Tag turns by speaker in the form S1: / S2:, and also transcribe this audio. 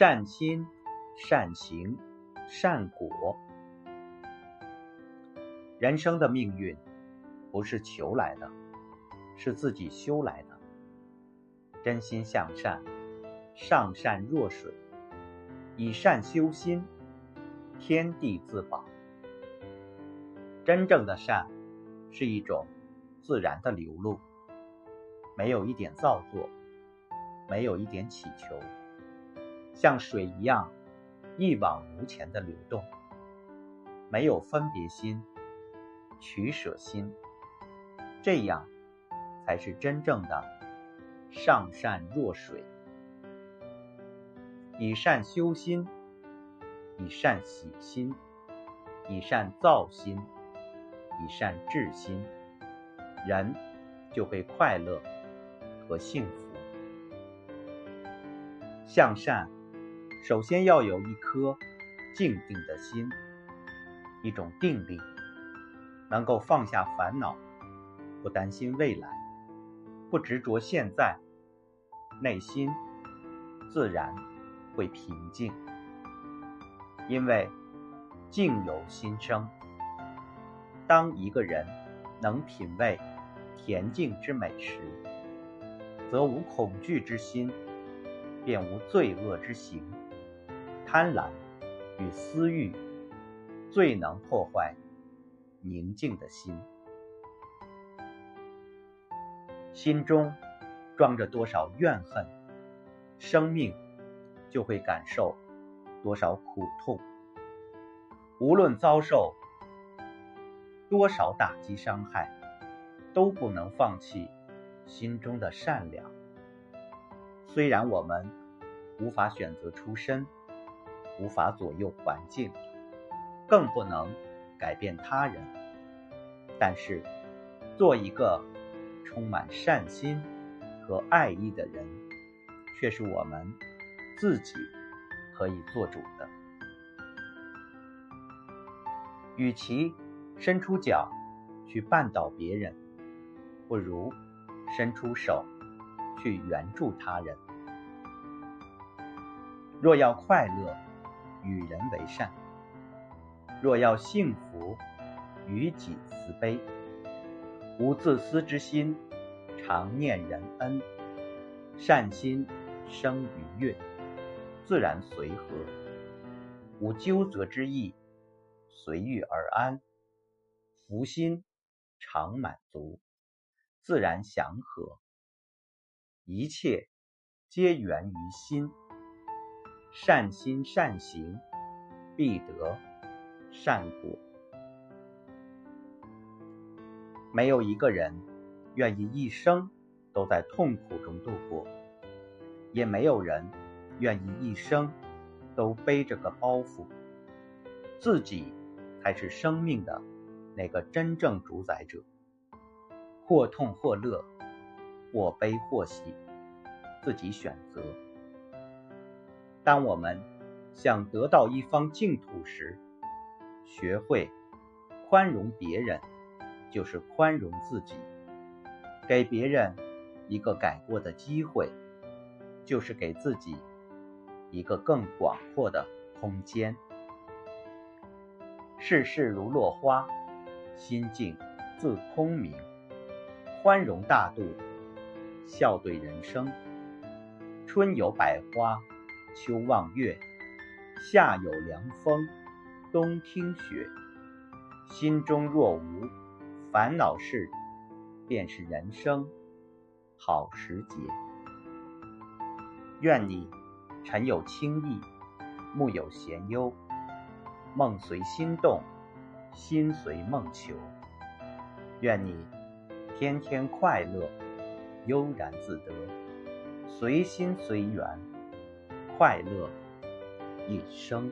S1: 善心、善行、善果。人生的命运不是求来的，是自己修来的。真心向善，上善若水，以善修心，天地自保。真正的善是一种自然的流露，没有一点造作，没有一点祈求。像水一样一往无前的流动，没有分别心、取舍心，这样才是真正的上善若水。以善修心，以善洗心，以善造心，以善治心，人就会快乐和幸福。向善。首先要有一颗静定的心，一种定力，能够放下烦恼，不担心未来，不执着现在，内心自然会平静。因为境由心生。当一个人能品味恬静之美时，则无恐惧之心，便无罪恶之行。贪婪与私欲最能破坏宁静的心，心中装着多少怨恨，生命就会感受多少苦痛。无论遭受多少打击伤害，都不能放弃心中的善良。虽然我们无法选择出身。无法左右环境，更不能改变他人。但是，做一个充满善心和爱意的人，却是我们自己可以做主的。与其伸出脚去绊倒别人，不如伸出手去援助他人。若要快乐。与人为善，若要幸福，与己慈悲，无自私之心，常念人恩，善心生于悦，自然随和；无纠责之意，随遇而安，福心常满足，自然祥和。一切皆源于心。善心善行，必得善果。没有一个人愿意一生都在痛苦中度过，也没有人愿意一生都背着个包袱。自己才是生命的那个真正主宰者。或痛或乐，或悲或喜，自己选择。当我们想得到一方净土时，学会宽容别人，就是宽容自己；给别人一个改过的机会，就是给自己一个更广阔的空间。世事如落花，心境自空明。宽容大度，笑对人生。春有百花。秋望月，夏有凉风，冬听雪。心中若无烦恼事，便是人生好时节。愿你晨有清意，暮有闲忧，梦随心动，心随梦求。愿你天天快乐，悠然自得，随心随缘。快乐一生。